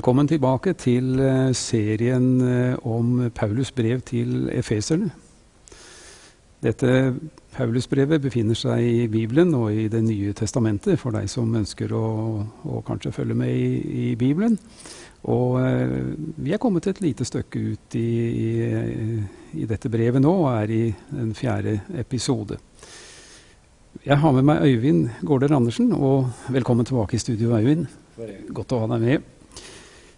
Velkommen tilbake til eh, serien eh, om Paulus brev til efeserne. Dette Paulusbrevet befinner seg i Bibelen og i Det nye testamentet, for deg som ønsker å, å kanskje følge med i, i Bibelen. Og eh, vi er kommet et lite stykke ut i, i, i, dette brevet nå, og er i den fjerde episode. Jeg har med meg Øyvind Gaarder Andersen, og velkommen tilbake i studio, Øyvind. Godt å ha deg med.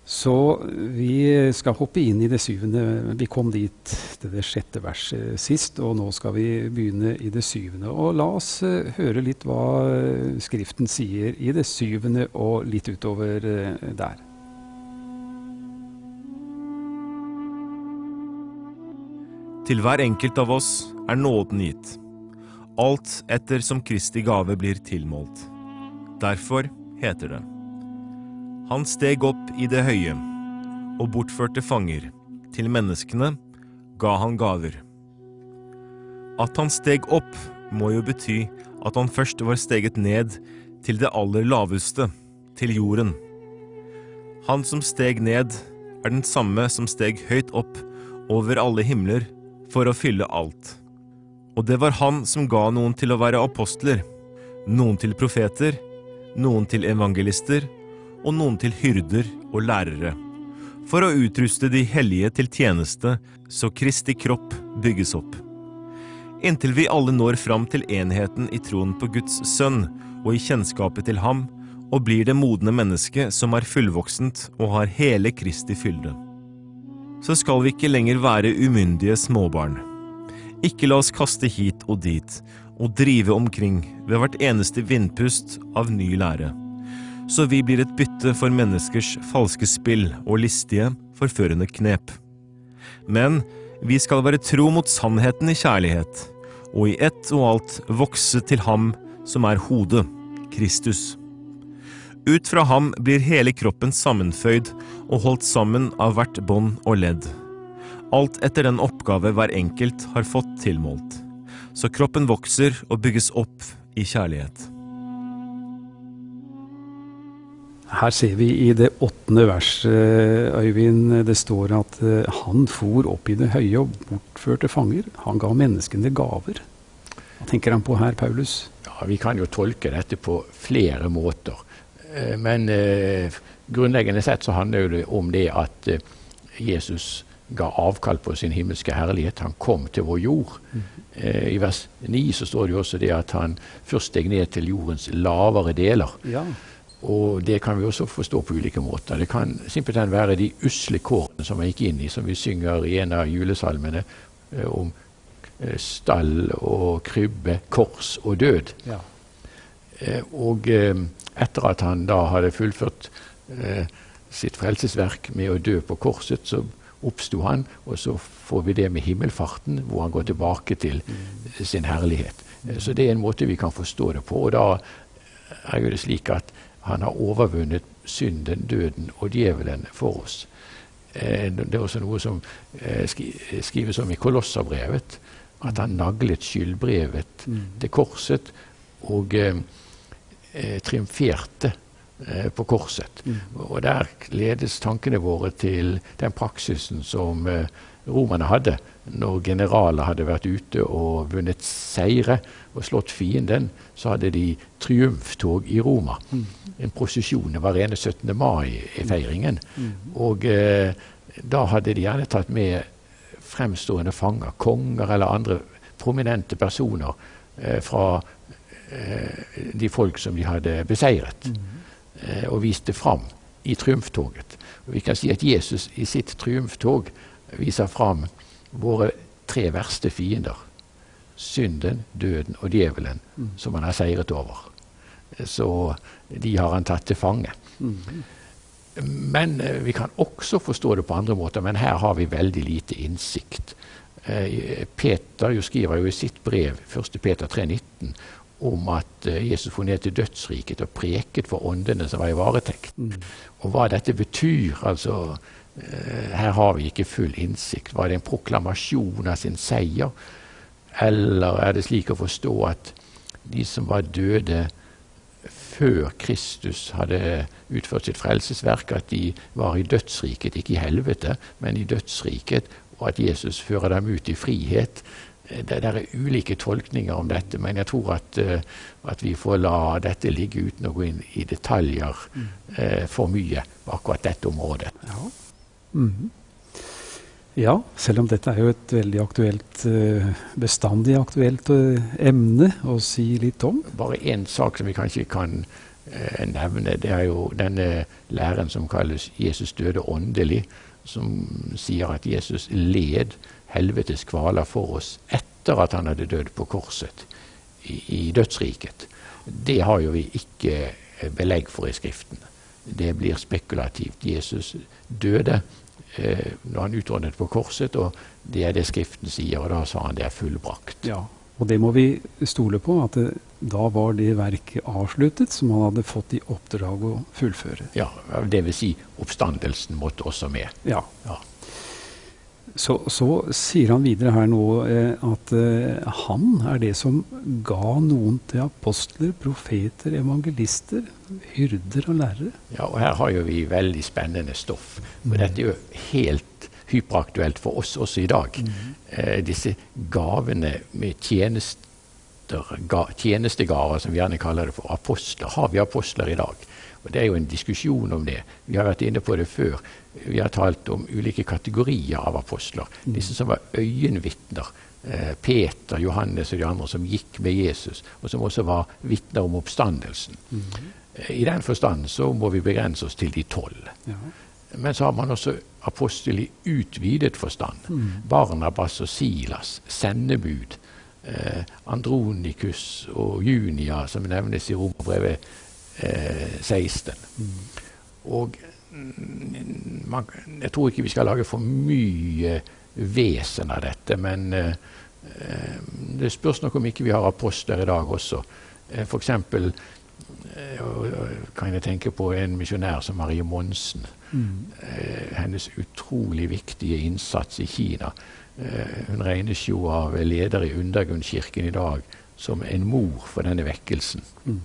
Så vi skal hoppe inn i det syvende. Vi kom dit til det sjette verset sist, og nå skal vi begynne i det syvende. Og la oss uh, høre litt hva uh, Skriften sier i det syvende og litt utover uh, der. Til hver enkelt av oss er nåden gitt, alt etter som Kristi gave blir tilmålt. Derfor heter det han steg opp i det høye og bortførte fanger. Til menneskene ga han gaver. At han steg opp, må jo bety at han først var steget ned til det aller laveste, til jorden. Han som steg ned, er den samme som steg høyt opp over alle himler for å fylle alt. Og det var han som ga noen til å være apostler, noen til profeter, noen til evangelister, og noen til hyrder og lærere, for å utruste de hellige til tjeneste, så Kristi kropp bygges opp. Inntil vi alle når fram til enheten i troen på Guds sønn og i kjennskapet til ham, og blir det modne mennesket som er fullvoksent og har hele Kristi fylde. Så skal vi ikke lenger være umyndige småbarn. Ikke la oss kaste hit og dit og drive omkring ved hvert eneste vindpust av ny lære så vi blir et bytte for menneskers falske spill og listige, forførende knep. Men vi skal være tro mot sannheten i kjærlighet, og i ett og alt vokse til Ham som er hodet, Kristus. Ut fra ham blir hele kroppen sammenføyd og holdt sammen av hvert bånd og ledd. Alt etter den oppgave hver enkelt har fått tilmålt. Så kroppen vokser og bygges opp i kjærlighet. Her ser vi i det åttende verset, Øyvind, det står at uh, han for opp i det høye og bortførte fanger. Han ga menneskene gaver. Hva tenker han på her, Paulus? Ja, Vi kan jo tolke dette på flere måter. Uh, men eh, grunnleggende sett så handler det om det at Jesus ga avkall på sin himmelske herlighet. Han kom til vår jord. Mm. I vers 9 så står det jo også det at han først steg ned til jordens lavere deler. Ja. Og det kan vi også forstå på ulike måter. Det kan simpelthen være de usle kårene som man gikk inn i, som vi synger i en av julesalmene eh, om eh, stall og krybbe, kors og død. Ja. Eh, og eh, etter at han da hadde fullført eh, sitt frelsesverk med å dø på korset, så oppsto han, og så får vi det med himmelfarten, hvor han går tilbake til mm. sin herlighet. Eh, så det er en måte vi kan forstå det på. Og da er jo det slik at han har overvunnet synden, døden og djevelen for oss. Eh, det er også noe som eh, skrives om i Kolosserbrevet. At han naglet skyldbrevet mm. til korset og eh, eh triumferte eh, på korset. Mm. Og der ledes tankene våre til den praksisen som eh, romerne hadde når generaler hadde vært ute og vunnet seire og slått fienden, så hadde de triumftog i Roma. Mm. En prosesjon. Det var rene 17. mai-feiringen. Mm. Og eh, da hadde de gjerne tatt med fremstående fanger, konger eller andre prominente personer eh, fra eh, de folk som de hadde beseiret, mm. eh, og viste fram i triumftoget. Og vi kan si at Jesus i sitt triumftog viser fram våre tre verste fiender. Synden, døden og djevelen, mm. som han har seiret over. Så de har han tatt til fange. Mm. Men eh, vi kan også forstå det på andre måter, men her har vi veldig lite innsikt. Eh, Peter jo skriver jo i sitt brev 1. Peter 3,19 om at eh, Jesus for ned til dødsriket og preket for åndene som var i varetekt. Mm. Og hva dette betyr, altså Eh, her har vi ikke full innsikt. Var det en proklamasjon av sin seier? Eller er det slik å forstå at de som var døde før Kristus hadde utført sitt frelsesverk, at de var i dødsriket, ikke i helvete, men i dødsriket, og at Jesus fører dem ut i frihet. Det, det er ulike tolkninger om dette, men jeg tror at, uh, at, vi får la dette ligge uten å gå inn i detaljer eh, for mye på akkurat dette området. Ja. Mm. Ja, selv om dette er jo et veldig aktuelt, eh, bestandig aktuelt eh, emne å si litt om. Bare én sak som vi kanskje kan eh, nevne. Det er jo denne læren som kalles 'Jesus døde åndelig', som sier at Jesus led helvetes kvaler for oss etter at han hadde dødd på korset i, i dødsriket. Det har jo vi ikke belegg for i Skriften. Det blir spekulativt. Jesus døde eh, når han utordnet på korset, og det er det Skriften sier, og da sa han det er fullbrakt. Ja, og det må vi stole på, at det, da var det verket avsluttet som han hadde fått i oppdrag å fullføre. Ja, det vil si oppstandelsen måtte også med. Ja. ja. Så, så, sier han videre her nå eh, at eh, han er det som ga noen til apostler, profeter, evangelister, hyrder og lærere. Ja, og her har jo vi veldig spennende stoff. For mm. dette er jo helt hyperaktuelt for oss også i dag. Mm. Eh, disse gavene med tjenester, ga, tjenestegaver, som vi gjerne kaller det for apostler. Har vi apostler i dag? Og Det er jo en diskusjon om det. Vi har vært inne på det før. Vi har talt om ulike kategorier av apostler. Mm. Disse som var øyenvitner. Eh, Peter, Johannes og de andre som gikk med Jesus, og som også var vitner om oppstandelsen. Mm. I den forstand så må vi begrense oss til de tolv. Ja. Men så har man også apostel i utvidet forstand. Mm. Barnabas og Silas, sendebud. Eh, Andronikus og Junia, som nevnes i Romerbrevet eh, 16. Mm. Og man, jeg tror ikke vi skal lage for mye vesen av dette, men eh, det spørs nok om ikke vi har apostler i dag også. Eh, F.eks. Eh, kan jeg tenke på en misjonær som Marie Monsen. Mm. Eh, hennes utrolig viktige innsats i Kina. Eh, hun regnes jo av leder i Undergrunnskirken i dag som en mor for denne vekkelsen. Mm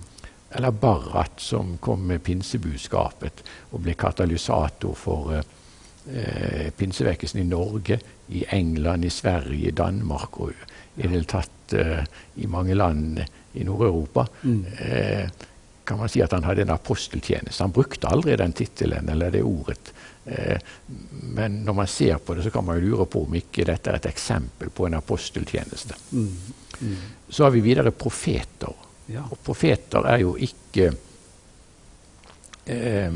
eller Barrat, som kom med pinsebudskapet og ble katalysator for eh, pinsevekkelsen i Norge, i England, i Sverige, i Danmark og i det hele tatt eh, i mange land i Nord-Europa. Mm. Eh, kan man si at han hadde en aposteltjeneste. Han brukte aldri den tittelen eller det ordet. Eh, men når man ser på det, så kan man jo lure på om ikke dette er et eksempel på en aposteltjeneste. Mm. Mm. Så har vi videre profeter. Ja. Og profeter er jo ikke eh,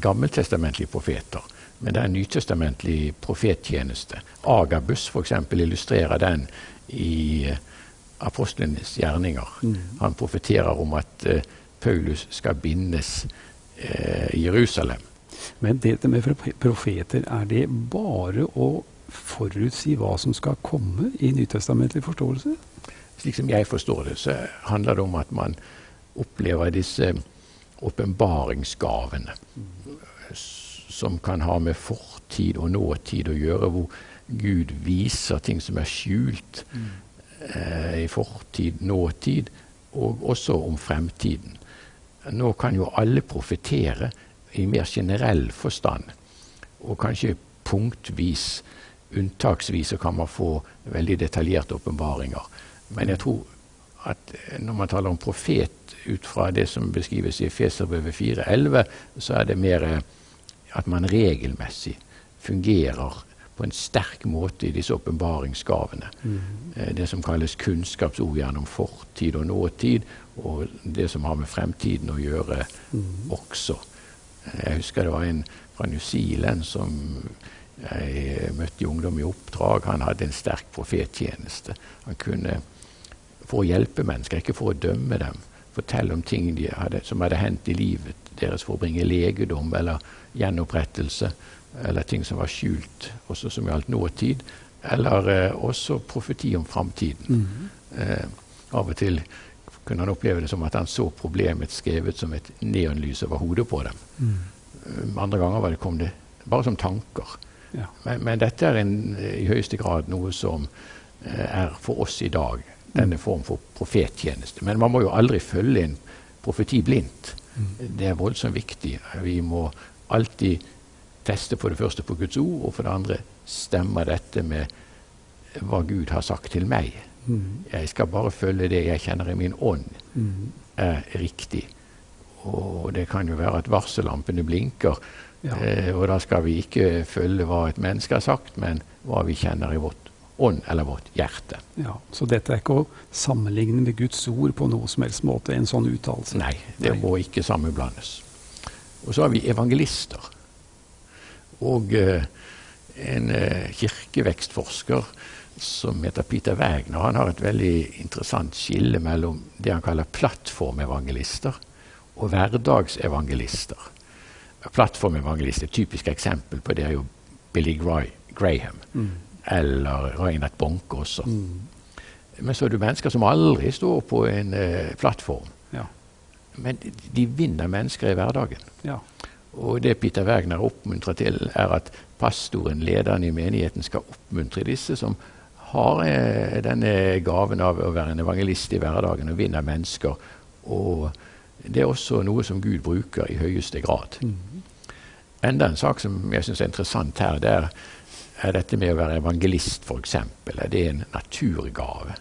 gammeltestamentlige profeter, men det er en nytestamentlig profettjeneste. Agabus f.eks. illustrerer den i eh, apostlenes gjerninger. Mm. Han profeterer om at eh, Paulus skal bindes eh, i Jerusalem. Men dette med profeter, er det bare å forutsi hva som skal komme i nytestamentlig forståelse? Slik som jeg forstår det, så handler det om at man opplever disse åpenbaringsgavene som kan ha med fortid og nåtid å gjøre, hvor Gud viser ting som er skjult eh, i fortid, nåtid, og også om fremtiden. Nå kan jo alle profetere i mer generell forstand, og kanskje punktvis, unntaksvis, så kan man få veldig detaljerte åpenbaringer. Men jeg tror at eh, når man taler om profet ut fra det som beskrives i Feserbrevet 4.11, så er det mer eh, at man regelmessig fungerer på en sterk måte i disse åpenbaringsgavene. Mm. Det som kalles kunnskapsord gjennom fortid og nåtid, og det som har med fremtiden å gjøre mm. også. Jeg husker det var en fra New Zealand som jeg møtte i Ungdom i oppdrag. Han hadde en sterk profettjeneste. Han kunne for å hjelpe mennesker, ikke for å dømme dem. Fortelle om ting hadde, som hadde hendt i livet deres for å bringe legedom eller gjenopprettelse. Eller ting som var skjult, også som gjaldt nåtid. Eller eh, også profeti om framtiden. Mm -hmm. eh, av og til kunne han oppleve det som at han så problemet skrevet som et neonlys over hodet på dem. Mm. Andre ganger var det, kom det bare som tanker. Ja. Men, men, dette er en, i høyeste grad noe som eh, er for oss i dag denne form for profettjeneste. Men man må jo aldri følge en profeti blindt. Det er voldsomt viktig. Vi må alltid teste for det første på Guds ord, og for det andre stemmer dette med hva Gud har sagt til meg. Jeg skal bare følge det jeg kjenner i min ånd er riktig. Og det kan jo være at varsellampene blinker, Ja. eh, og da skal vi ikke følge hva et menneske har sagt, men hva vi kjenner i vårt ånd eller vårt hjerte. Ja, Så dette er ikke å sammenligne med Guds ord på noe som helst måte, en sånn uttalelse? Nei, det Nei. må ikke sammenblandes. Og så har vi evangelister. Og eh, en eh, kirkevekstforsker som heter Peter Wagner, han har et veldig interessant skille mellom det han kaller plattformevangelister og hverdagsevangelister. Plattformevangelister, et typisk eksempel på det er jo Billy Gra- Graham. Eller Reinert Bonke også. Men så er det mennesker som aldri står på en eh, plattform. Ja. Men de, de vinner mennesker i hverdagen. ja. Og det Peter Wegner oppmuntrer til, er at pastoren, lederen i menigheten, skal oppmuntre disse som har eh, denne gaven av å være en evangelist i hverdagen og vinner mennesker. Og det er også noe som Gud bruker i høyeste grad. Enda en sak som jeg syns er interessant her, det er, er dette med å være evangelist, f.eks. Er det en naturgave?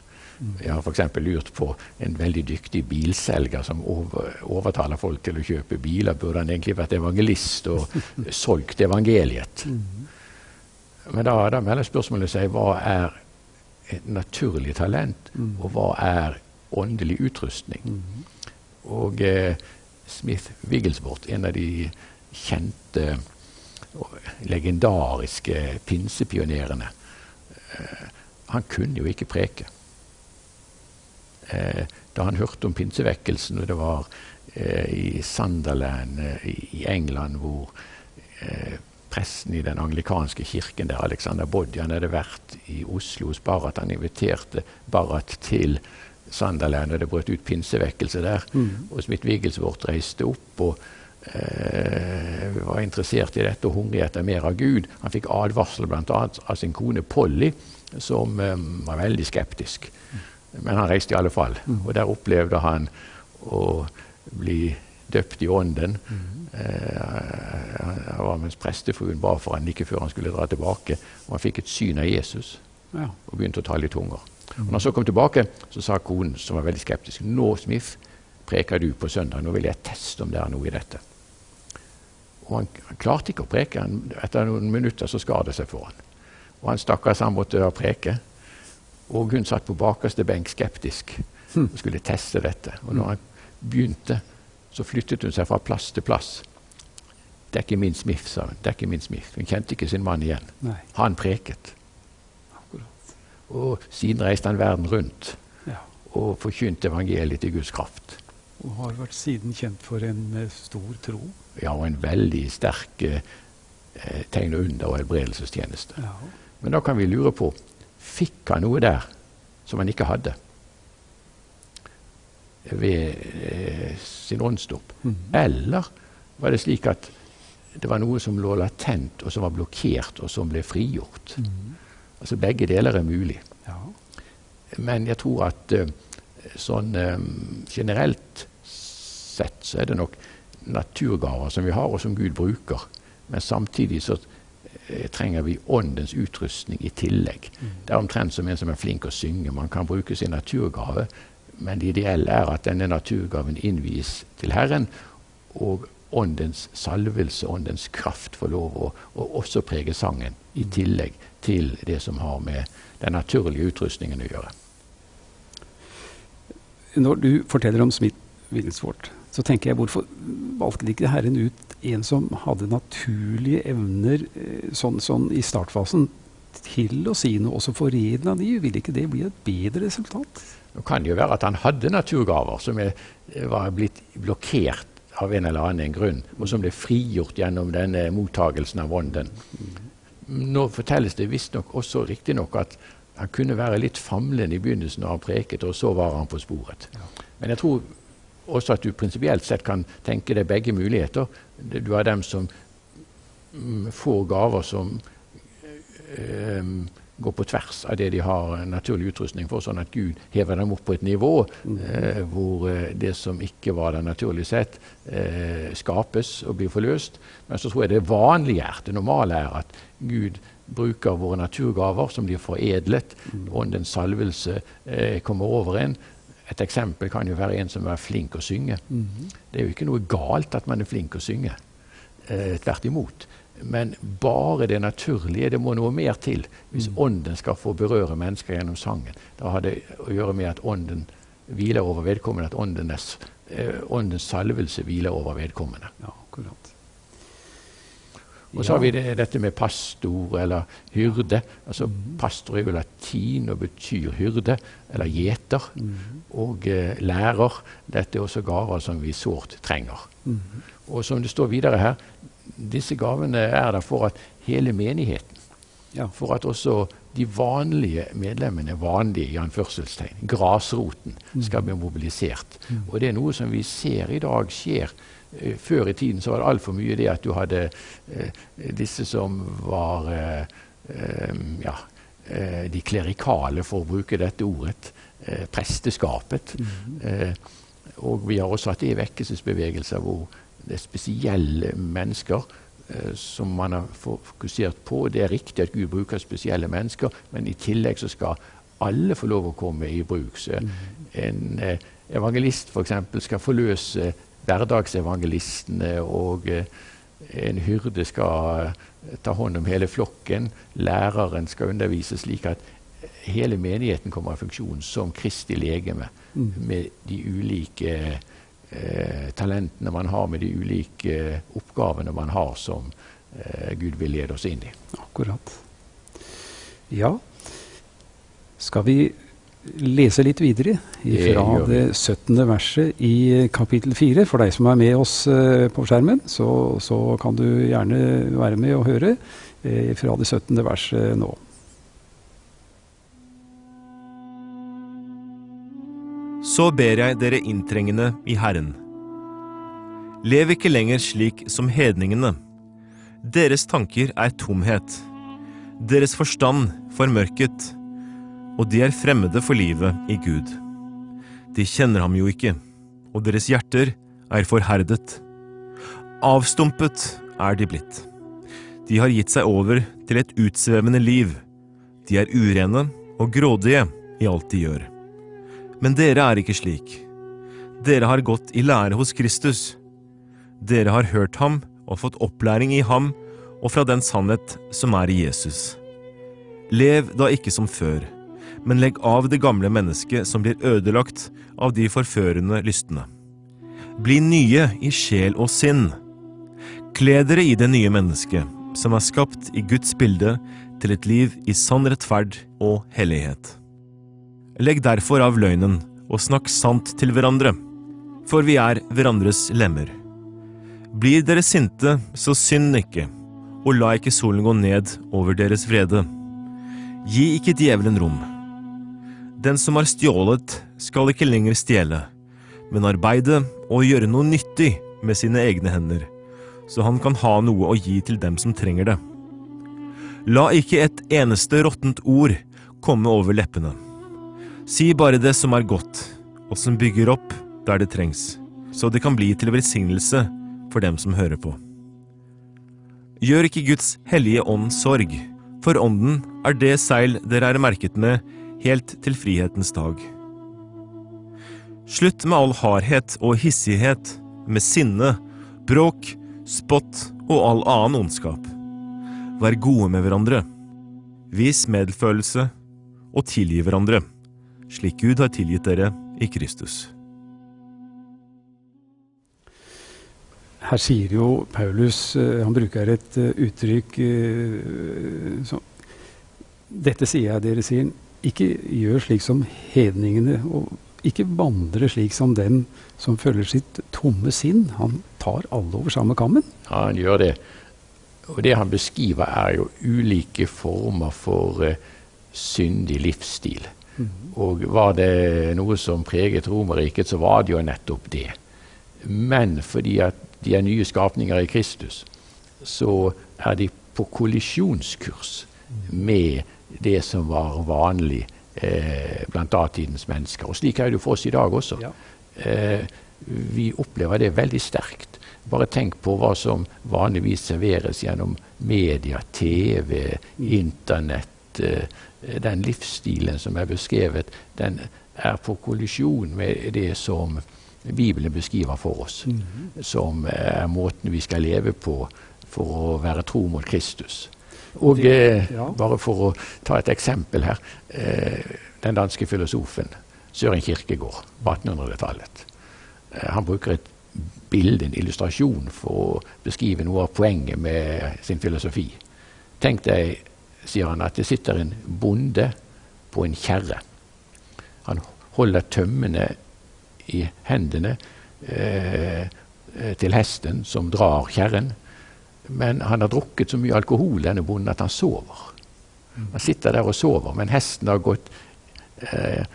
Jeg har f.eks. lurt på en veldig dyktig bilselger som over, overtaler folk til å kjøpe biler. Burde han egentlig vært evangelist og solgt evangeliet? Men da, da melder spørsmålet seg hva er et naturlig talent, og hva er åndelig utrustning? Og eh, Smith Wigglesworth, en av de kjente legendariske pinsepionerene, eh, han kunne jo ikke preke. Eh, da han hørte om pinsevekkelsen, og det var eh, i Sunderland i, England hvor presten i den anglikanske kirken der, Alexander Bodjan, hadde vært i Oslo hos Barrat. Han inviterte Barrat til Sunderland, og det brøt ut pinsevekkelse der. Og Smith Wigglesworth reiste opp og var interessert i dette og hungrig etter mer av Gud. Han fikk advarsel bl.a. av sin kone Polly, som eh, var veldig skeptisk. Men han reiste i alle fall, og der opplevde han å bli døpt i ånden. Eh, han var mens prestefruen ba for han like før han skulle dra tilbake. Og han fikk et syn av Jesus ja. og begynte å tale i tunger. Og når han så kom tilbake, så sa konen, som var veldig skeptisk, nå, Smith, preker du på søndag. Nå vil jeg teste om det er noe i dette. Og han, klarte ikke å preke. Han, etter noen minutter så skar det seg for han. Og han stakkars han måtte da preke. Og hun satt på bakerste benk skeptisk og skulle teste dette. Og når han begynte, så flyttet hun seg fra plass til plass. Det er ikke min Smith, sa hun. Det er ikke min Smith. Hun kjente ikke sin mann igjen. Nei. Han preket. Akkurat. Og siden reiste han verden rundt Ja. og forkynte evangeliet til Guds kraft. Og har vært siden kjent for en stor tro. Ja, og en veldig sterk eh, eh, tegn- og under- og helbredelsestjeneste. Ja. Men da kan vi lure på fikk han noe der som han ikke hadde ved eh, sin åndsdåp? Eller var det slik at det var noe som lå latent, og som var blokkert, og som ble frigjort? Altså Begge deler er mulig. ja. Men jeg tror at eh, sånn eh, generelt sett så er det nok naturgaver som vi har, og som Gud bruker. Men samtidig så eh, trenger vi åndens utrustning i tillegg. Det er omtrent som en som er flink å synge. Man kan bruke sin naturgave, men det ideelle er at denne naturgaven innvies til Herren, og åndens salvelse, åndens kraft, får lov å, å også prege sangen, i tillegg til det som har med den naturlige utrustningen å gjøre. Når du forteller om Smith Wigglesworth, så tenker jeg hvorfor valgte ikke Herren ut en som hadde naturlige evner eh, sånn, sånn i startfasen til å si noe, og så av de? Ville ikke det bli et bedre resultat? Det kan jo være at han hadde naturgaver som er, var blitt blokkert av en eller annen grunn, og som ble frigjort gjennom denne mottagelsen av ånden. Nå fortelles det visstnok også riktignok at han kunne være litt famlende i begynnelsen når han preket, og så var han på sporet. Men jeg tror også at du prinsipielt sett kan tenke deg begge muligheter. Du har dem som mm, får gaver som eh, går på tvers av det de har naturlig utrustning for, sånn at Gud hever dem opp på et nivå eh, hvor eh, det som ikke var der naturlig sett, eh, skapes og blir forløst. Men så tror jeg det vanlige er, det normale er at Gud bruker våre naturgaver som blir foredlet. Åndens salvelse eh, kommer over en. Et eksempel kan jo være en som er flink å synge. Det er jo ikke noe galt at man er flink å synge. Eh, tvert imot. Men bare det naturlige. Det må noe mer til hvis ånden skal få berøre mennesker gjennom sangen. Da har det å gjøre med at ånden hviler over vedkommende, at åndenes, eh, åndens salvelse hviler over vedkommende. Ja, akkurat. Og så har vi det, dette med pastor eller hyrde. Altså Pastor er jo latin og betyr hyrde, eller gjeter. Og eh, lærer. Dette er også gaver som vi sårt trenger. Og som det står videre her, disse gavene er der for at hele menigheten Ja. For at også de vanlige medlemmene, vanlige i anførselstegn, grasroten, skal bli mobilisert. Og det er noe som vi ser i dag skjer. Eh, Før i tiden så var det altfor mye det at du hadde eh, disse som var eh, ja, de klerikale, for å bruke dette ordet. Presteskapet. Eh, og vi har også hatt det i vekkelsesbevegelser hvor det er spesielle mennesker som man har fokusert på. Det er riktig at Gud bruker spesielle mennesker, men i tillegg så skal alle få lov å komme i bruk. Så en eh, evangelist f.eks. skal forløse hverdagsevangelistene, og eh, en hyrde skal eh, ta hånd om hele flokken. Læreren skal undervise slik at hele menigheten kommer i funksjon som Kristi legeme, med de ulike eh, talentene man har, med de ulike eh, oppgavene man har som eh, Gud vil lede oss inn i. Akkurat. Ja. Skal vi lese litt videre fra det 17. verset i kapittel 4? For deg som er med oss eh, på skjermen, så, så kan du gjerne være med og høre eh, fra det 17. verset nå. Så ber jeg dere inntrengende i Herren. Lev ikke lenger slik som hedningene. Deres tanker er tomhet. Deres forstand formørket, og de er fremmede for livet i Gud. De kjenner ham jo ikke, og deres hjerter er forherdet. Avstumpet er de blitt. De har gitt seg over til et utsvevende liv. De er urene og grådige i alt de gjør. Men dere er ikke slik. Dere har gått i lære hos Kristus. Dere har hørt ham og fått opplæring i ham og fra den sannhet som er i Jesus. Lev da ikke som før, men legg av det gamle mennesket som blir ødelagt av de forførende lystne. Bli nye i sjel og sinn. Kle dere i det nye mennesket, som er skapt i Guds bilde til et liv i sann rettferd og hellighet. Legg derfor av løgnen og snakk sant til hverandre, for vi er hverandres lemmer. Blir dere sinte, så synd ikke, og la ikke solen gå ned over deres vrede. Gi ikke djevelen rom. Den som har stjålet, skal ikke lenger stjele, men arbeide og gjøre noe nyttig med sine egne hender, så han kan ha noe å gi til dem som trenger det. La ikke et eneste råttent ord komme over leppene. Si bare det som er godt, og som bygger opp der det trengs, så det kan bli til velsignelse for dem som hører på. Gjør ikke Guds hellige ånd sorg, for ånden er det seil dere er merket med helt til frihetens dag. Slutt med all hardhet og hissighet, med sinne, bråk, spott og all annen ondskap. Vær gode med hverandre. Vis medfølelse og tilgi hverandre, slik Gud har tilgitt dere i Kristus. Her sier jo Paulus eh, Han bruker et eh, uttrykk eh, som Dette sier jeg dere, sier. Ikke gjør slik som hedningene, og ikke vandre slik som den som følger sitt tomme sinn. Han tar alle over samme kammen. Ja, han gjør det. Og det han beskriver, er jo ulike former for uh, syndig livsstil. Og var det noe som preget Romerriket, så var det jo nettopp det. Men fordi at de er nye skapninger i Kristus, så er de på kollisjonskurs med det som var vanlig eh, blant datidens mennesker. Og slik er det jo for oss i dag også. Ja. Eh, vi opplever det veldig sterkt. Bare tenk på hva som vanligvis serveres gjennom media, TV, Internett. Eh, den livsstilen som er beskrevet, den er på kollisjon med det som Bibelen beskriver for oss. Som er måten vi skal leve på for å være tro mot Kristus. Og eh, Ja. bare for å ta et eksempel her. Eh, den danske filosofen Søren Kierkegaard på 1800-tallet. Eh, han bruker et bilde, en illustrasjon, for å beskrive noe av poenget med sin filosofi. Tenk deg, sier han, at det sitter en bonde på en kjerre. Han holder tømmene i hendene eh, til hesten som drar kjerren. Men han har drukket så mye alkohol, denne bonden, at han sover. Han sitter der og sover, men hesten har gått eh,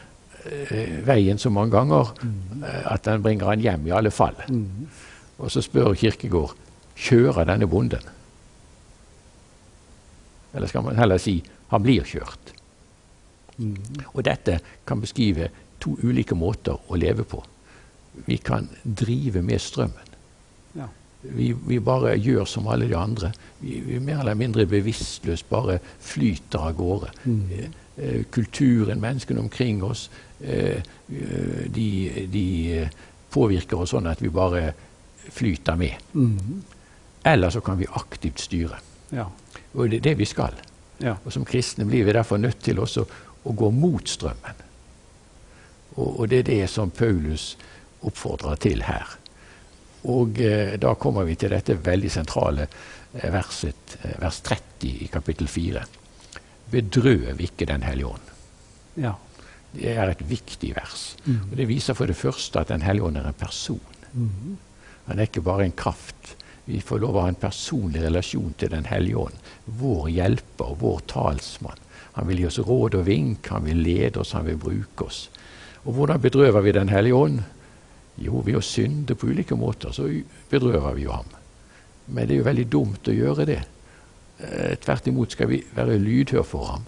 eh, veien så mange ganger eh, at den bringer han hjem i alle fall. Og så spør Kirkegård kjører denne bonden. Eller skal man heller si han blir kjørt. Og dette kan beskrive to ulike måter å leve på. Vi kan drive med strømmen. Vi, vi bare gjør som alle de andre. Vi, vi mer eller mindre bevisstløst bare flyter av gårde. Mm. eh, kulturen, menneskene omkring oss, eh, eh, de, de eh, påvirker oss sånn at vi bare flyter med. Mm. Eller så kan vi aktivt styre. ja. Og det er det vi skal. Ja. Og som kristne blir vi derfor nødt til også å gå mot strømmen. Og, og det er det som Paulus oppfordrer til her. Og eh, da kommer vi til dette veldig sentrale eh, verset, eh, vers 30 i kapittel 4. Bedrøv ikke Den hellige ånd. ja. Det er et viktig vers. Mm. Og Det viser for det første at Den hellige ånd er en person. Mm. Han er ikke bare en kraft. Vi får lov å ha en personlig relasjon til Den hellige ånd. Vår hjelper, vår talsmann. Han vil gi oss råd og vink, han vil lede oss, han vil bruke oss. Og hvordan bedrøver vi Den hellige ånd? Jo, ved å synde på ulike måter, så bedrøver vi jo ham. Men det er jo veldig dumt å gjøre det. Eh, Tvert imot skal vi være lydhør for ham.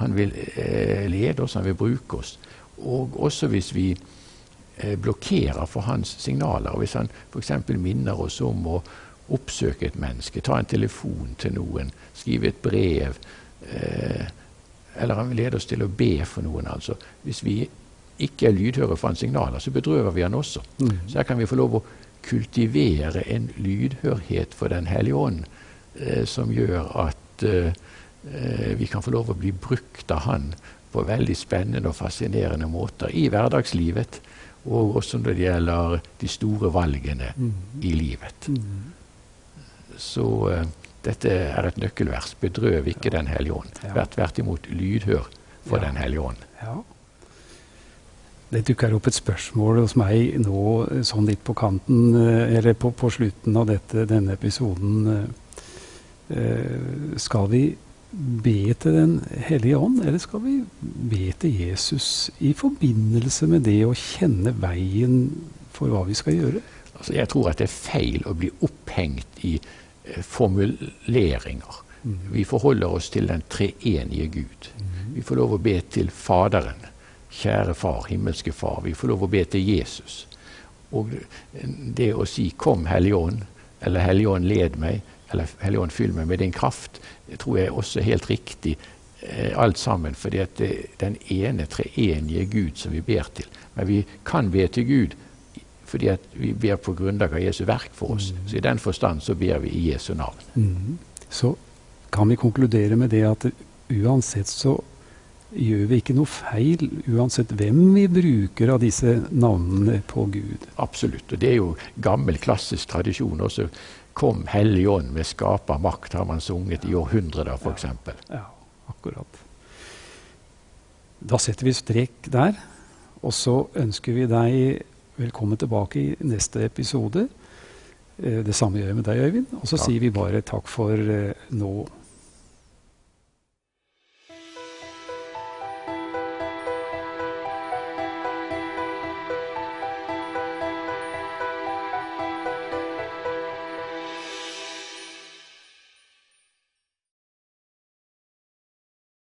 Han vil eh, lede oss, han vil bruke oss. Og også hvis vi eh, blokkerer for hans signaler. Hvis han f.eks. minner oss om å oppsøke et menneske, ta en telefon til noen, skrive et brev, eh, eller han vil lede oss til å be for noen. altså. Hvis vi ikke er lydhøre for hans signaler, så bedrøver vi han også. Mm. Så her kan vi få lov å kultivere en lydhørhet for Den hellige ånd, eh, som gjør at eh, eh, vi kan få lov å bli brukt av Han på veldig spennende og fascinerende måter i hverdagslivet, og også når det gjelder de store valgene i livet. Så eh, dette er et nøkkelvers. Bedrøv ikke Den hellige ånd. Ja. Vær tvert imot lydhør for Ja. Den hellige ånd. Ja. Det dukker opp et spørsmål hos meg nå, eh, sånn litt på kanten, eh, eller på, på slutten av dette, denne episoden. eh, Skal vi be til Den hellige ånd, eller skal vi be til Jesus i forbindelse med det å kjenne veien for hva vi skal gjøre? Altså, jeg tror at det er feil å bli opphengt i eh, formuleringer. Vi forholder oss til den treenige Gud. Vi får lov å be til Faderen. Kjære Far, himmelske Far. Vi får lov å be til Jesus. Og det å si 'Kom, Hellige Ånd', eller 'Hellige Ånd, led meg', eller 'Hellige Ånd, fyll meg med din kraft', det tror jeg også er helt riktig. Eh, alt sammen, fordi at det er den ene treenige Gud som vi ber til. Men vi kan be til Gud fordi at vi ber på grunnlag av Jesu verk for oss. Så i den forstand så ber vi i Jesu navn. Mm. Så kan vi konkludere med det at uansett så gjør vi ikke noe feil, uansett hvem vi bruker av disse navnene på Gud. Absolutt. Og det er jo gammel, klassisk tradisjon også. Kom Hellig Ånd med skapermakt, har man sunget i århundrer, f.eks. Ja, akkurat. Da setter vi strek der, og så ønsker vi deg velkommen tilbake i neste episode. Eh, Det samme gjør jeg med deg, Øyvind. Og så sier vi bare takk for eh, nå.